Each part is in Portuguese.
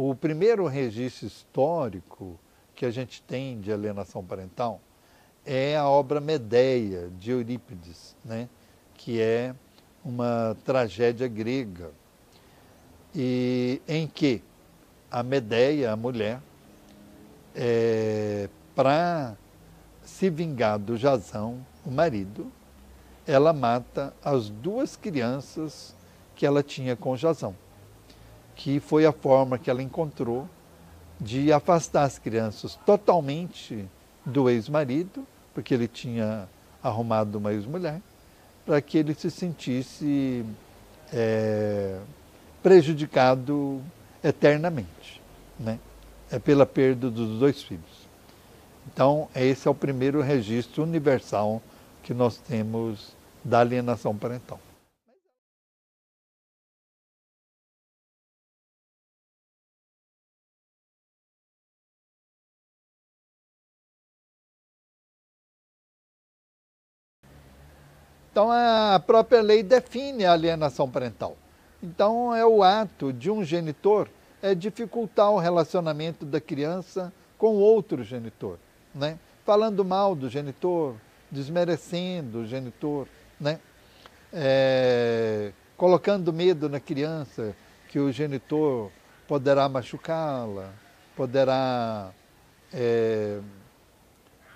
O primeiro registro histórico que a gente tem de alienação parental é a obra Medeia, de Eurípides, né? que é uma tragédia grega, e em que a Medeia, a mulher, é, para se vingar do Jazão, o marido, ela mata as duas crianças que ela tinha com Jazão, que foi a forma que ela encontrou de afastar as crianças totalmente do ex-marido, porque ele tinha arrumado uma ex-mulher, para que ele se sentisse é, prejudicado eternamente, né? É pela perda dos dois filhos. Então, esse é o primeiro registro universal que nós temos da alienação parental. Então, a própria lei define a alienação parental. Então, é o ato de um genitor é dificultar o relacionamento da criança com outro genitor, né? Falando mal do genitor, desmerecendo o genitor, né? É, colocando medo na criança que o genitor poderá machucá-la, poderá é,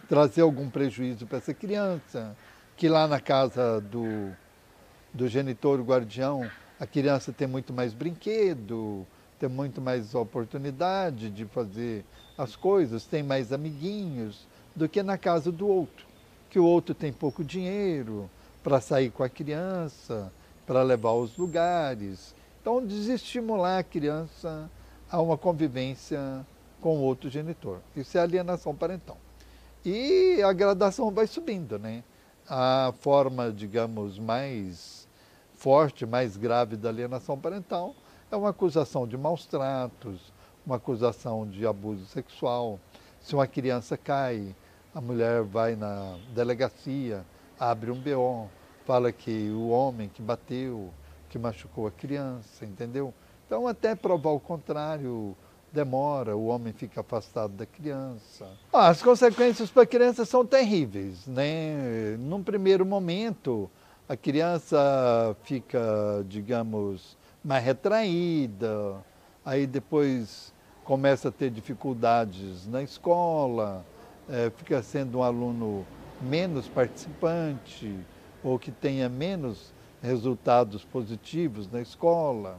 trazer algum prejuízo para essa criança, que lá na casa do, do genitor guardião a criança tem muito mais brinquedo, tem muito mais oportunidade de fazer as coisas, tem mais amiguinhos do que na casa do outro, que o outro tem pouco dinheiro para sair com a criança, para levar aos lugares. Então, desestimular a criança a uma convivência com outro genitor. Isso é alienação parental. E a gradação vai subindo, né? A forma, digamos, mais forte, mais grave da alienação parental é uma acusação de maus tratos, uma acusação de abuso sexual. Se uma criança cai, a mulher vai na delegacia, abre um BO, fala que o homem que bateu, que machucou a criança, entendeu? Então, até provar o contrário, demora, o homem fica afastado da criança. Ah, as consequências para a criança são terríveis, né? Num primeiro momento, a criança fica, digamos, mais retraída, aí depois começa a ter dificuldades na escola, é, fica sendo um aluno menos participante ou que tenha menos resultados positivos na escola,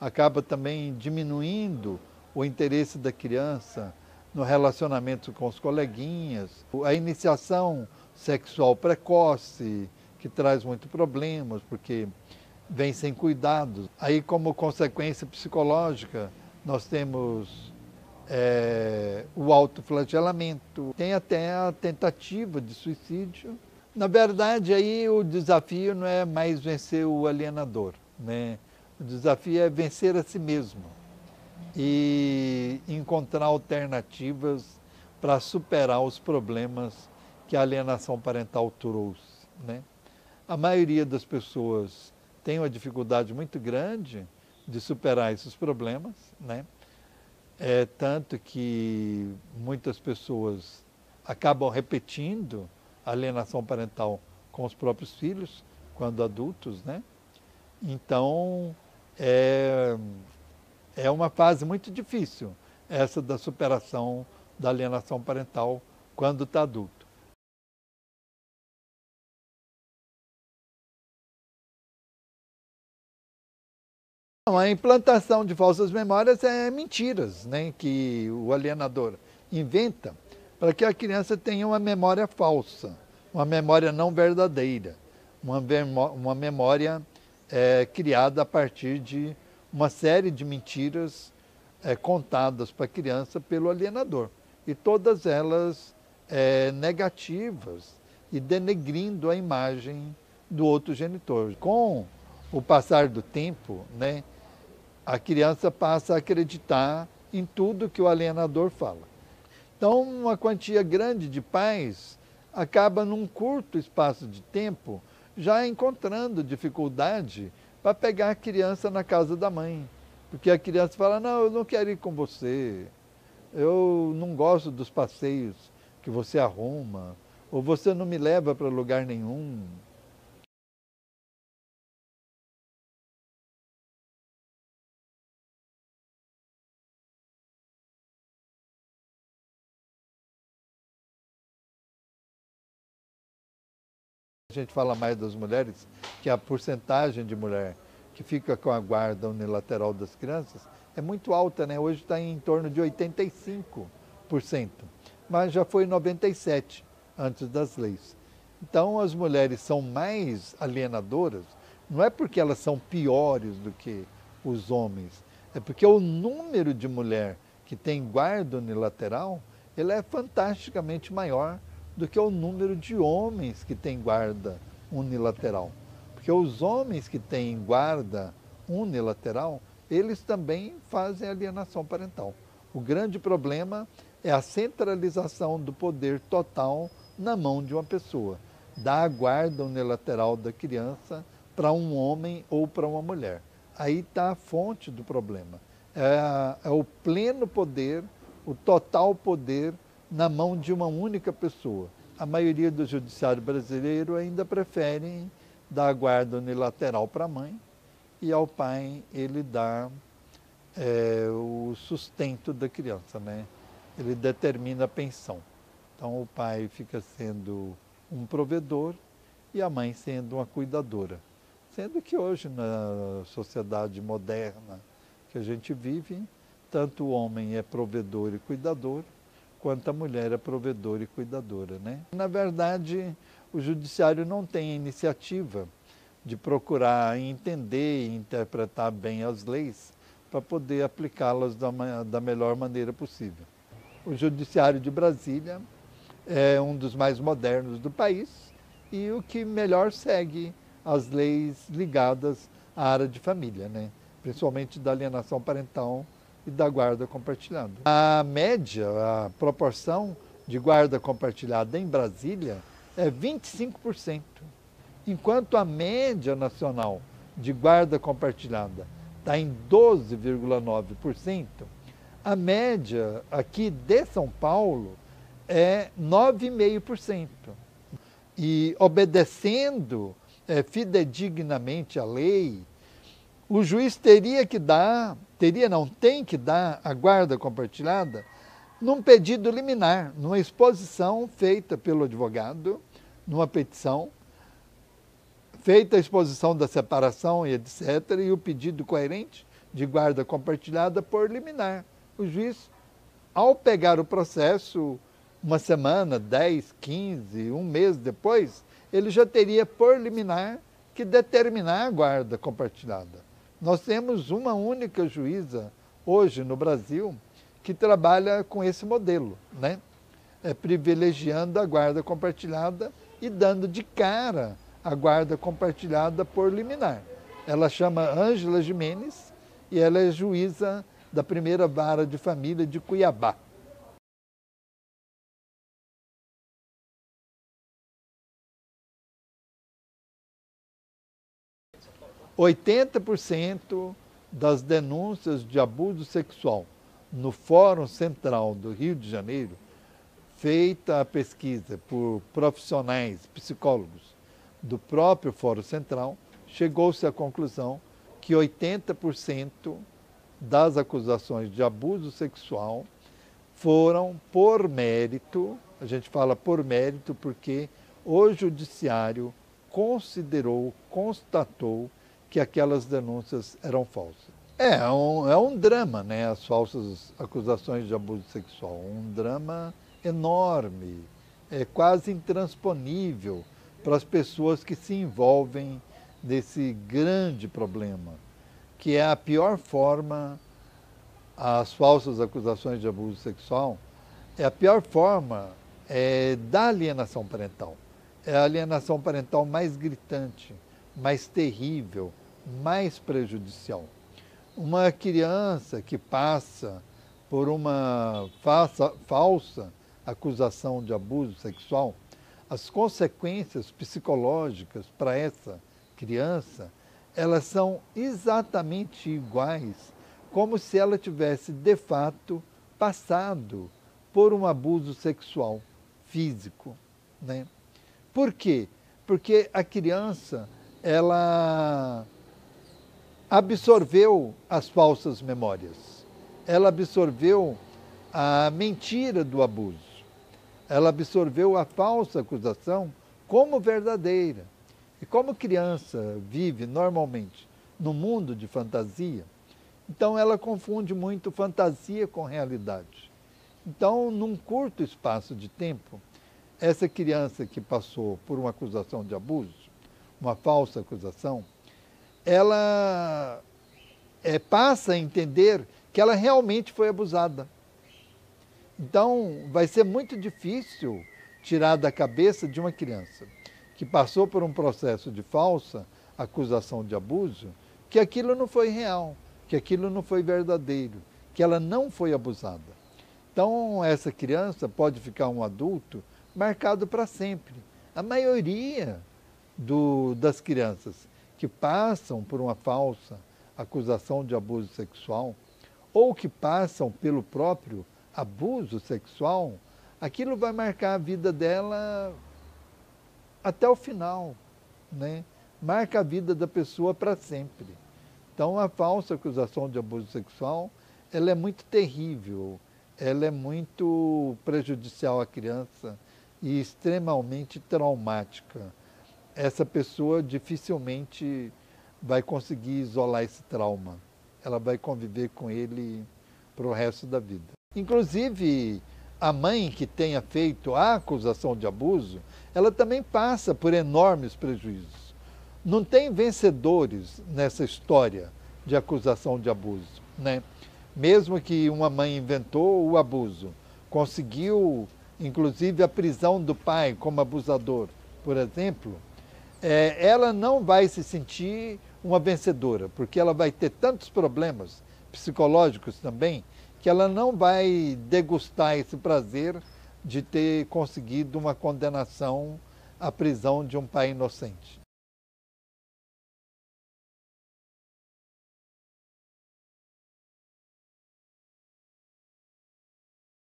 acaba também diminuindo o interesse da criança no relacionamento com os coleguinhas, a iniciação sexual precoce, que traz muito problemas, porque vem sem cuidados. Aí, como consequência psicológica, nós temos é, o autoflagelamento, tem até a tentativa de suicídio. Na verdade, aí o desafio não é mais vencer o alienador, né? O desafio é vencer a si mesmo e encontrar alternativas para superar os problemas que a alienação parental trouxe, né? A maioria das pessoas tem uma dificuldade muito grande de superar esses problemas, né? É, tanto que muitas pessoas acabam repetindo a alienação parental com os próprios filhos, quando adultos, né? Então, é, é uma fase muito difícil essa da superação da alienação parental quando está adulto. a implantação de falsas memórias é mentiras, né, que o alienador inventa para que a criança tenha uma memória falsa, uma memória não verdadeira, uma, memória é, criada a partir de uma série de mentiras é, contadas para a criança pelo alienador. E todas elas é, negativas e denegrindo a imagem do outro genitor. Com o passar do tempo, né, a criança passa a acreditar em tudo que o alienador fala. Então, uma quantia grande de pais acaba num curto espaço de tempo já encontrando dificuldade para pegar a criança na casa da mãe, Porque a criança fala, não, eu não quero ir com você, eu não gosto dos passeios que você arruma, ou você não me leva para lugar nenhum. A gente fala mais das mulheres, que a porcentagem de mulher que fica com a guarda unilateral das crianças é muito alta, né? Hoje está em torno de 85%, mas já foi 97% antes das leis. Então as mulheres são mais alienadoras, não é porque elas são piores do que os homens, é porque o número de mulher que tem guarda unilateral, ele é fantasticamente maior do que o número de homens que têm guarda unilateral. Porque os homens que têm guarda unilateral, eles também fazem alienação parental. O grande problema é a centralização do poder total na mão de uma pessoa, da guarda unilateral da criança para um homem ou para uma mulher. Aí está a fonte do problema. É, é o pleno poder, o total poder na mão de uma única pessoa. A maioria do judiciário brasileiro ainda preferem dar a guarda unilateral para a mãe e ao pai ele dá é, o sustento da criança, né? Ele determina a pensão. Então o pai fica sendo um provedor e a mãe sendo uma cuidadora. Sendo que hoje na sociedade moderna que a gente vive, tanto o homem é provedor e cuidador, quanto a mulher é provedora e cuidadora. Né? Na verdade, o judiciário não tem a iniciativa de procurar entender e interpretar bem as leis para poder aplicá-las da, da melhor maneira possível. O Judiciário de Brasília é um dos mais modernos do país e o que melhor segue as leis ligadas à área de família, né? principalmente da alienação parental e da guarda compartilhada. A média, a proporção de guarda compartilhada em Brasília é 25%, enquanto a média nacional de guarda compartilhada está em 12,9%, a média aqui de São Paulo é 9,5%. E obedecendo é, fidedignamente a lei, o juiz teria que dar teria, não tem que dar a guarda compartilhada num pedido liminar, numa exposição feita pelo advogado, numa petição, feita a exposição da separação e etc., e o pedido coerente de guarda compartilhada por liminar. O juiz, ao pegar o processo, uma semana, 10, 15, um mês depois, ele já teria por liminar que determinar a guarda compartilhada. Nós temos uma única juíza hoje no Brasil que trabalha com esse modelo, né? É, privilegiando a guarda compartilhada e dando de cara a guarda compartilhada por liminar. Ela chama Ângela Jimenez e ela é juíza da primeira vara de família de Cuiabá. 80% das denúncias de abuso sexual no Fórum Central do Rio de Janeiro, feita a pesquisa por profissionais, psicólogos do próprio Fórum Central, chegou-se à conclusão que 80% das acusações de abuso sexual foram por mérito, a gente fala por mérito porque o judiciário considerou, constatou que aquelas denúncias eram falsas. É, é um, é um drama, né? As falsas acusações de abuso sexual. Um drama enorme, é quase intransponível para as pessoas que se envolvem nesse grande problema, que é a pior forma, as falsas acusações de abuso sexual, é a pior forma é, da alienação parental. É a alienação parental mais gritante, mais terrível, mais prejudicial. Uma criança que passa por uma falsa, falsa acusação de abuso sexual, as consequências psicológicas para essa criança, elas são exatamente iguais como se ela tivesse de fato passado por um abuso sexual físico, né? Por quê? Porque a criança ela absorveu as falsas memórias. Ela absorveu a mentira do abuso. Ela absorveu a falsa acusação como verdadeira. E como criança vive normalmente no mundo de fantasia, então ela confunde muito fantasia com realidade. Então, num curto espaço de tempo, essa criança que passou por uma acusação de abuso, uma falsa acusação, ela é, passa a entender que ela realmente foi abusada. Então, vai ser muito difícil tirar da cabeça de uma criança que passou por um processo de falsa acusação de abuso que aquilo não foi real, que aquilo não foi verdadeiro, que ela não foi abusada. Então, essa criança pode ficar um adulto marcado para sempre. A maioria do, das crianças que passam por uma falsa acusação de abuso sexual ou que passam pelo próprio abuso sexual, aquilo vai marcar a vida dela até o final, né? marca a vida da pessoa para sempre. Então, a falsa acusação de abuso sexual, ela é muito terrível, ela é muito prejudicial à criança e extremamente traumática. Essa pessoa dificilmente vai conseguir isolar esse trauma. Ela vai conviver com ele para o resto da vida. Inclusive, a mãe que tenha feito a acusação de abuso, ela também passa por enormes prejuízos. Não tem vencedores nessa história de acusação de abuso. Né? Mesmo que uma mãe inventou o abuso, conseguiu inclusive a prisão do pai como abusador, por exemplo, é, ela não vai se sentir uma vencedora, porque ela vai ter tantos problemas psicológicos também, que ela não vai degustar esse prazer de ter conseguido uma condenação à prisão de um pai inocente.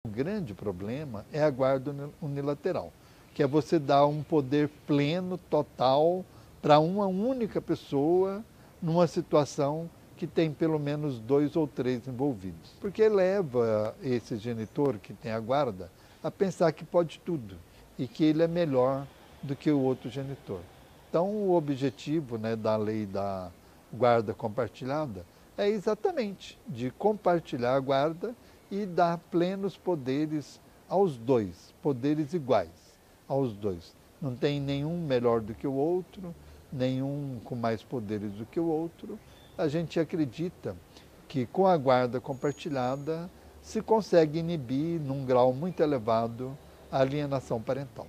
O grande problema é a guarda unilateral, que é você dar um poder pleno, total, para uma única pessoa numa situação que tem pelo menos dois ou três envolvidos. Porque leva esse genitor que tem a guarda a pensar que pode tudo e que ele é melhor do que o outro genitor. Então, o objetivo né, da lei da guarda compartilhada é exatamente de compartilhar a guarda e dar plenos poderes aos dois, poderes iguais aos dois. Não tem nenhum melhor do que o outro, nenhum com mais poderes do que o outro, a gente acredita que com a guarda compartilhada se consegue inibir, num grau muito elevado, a alienação parental.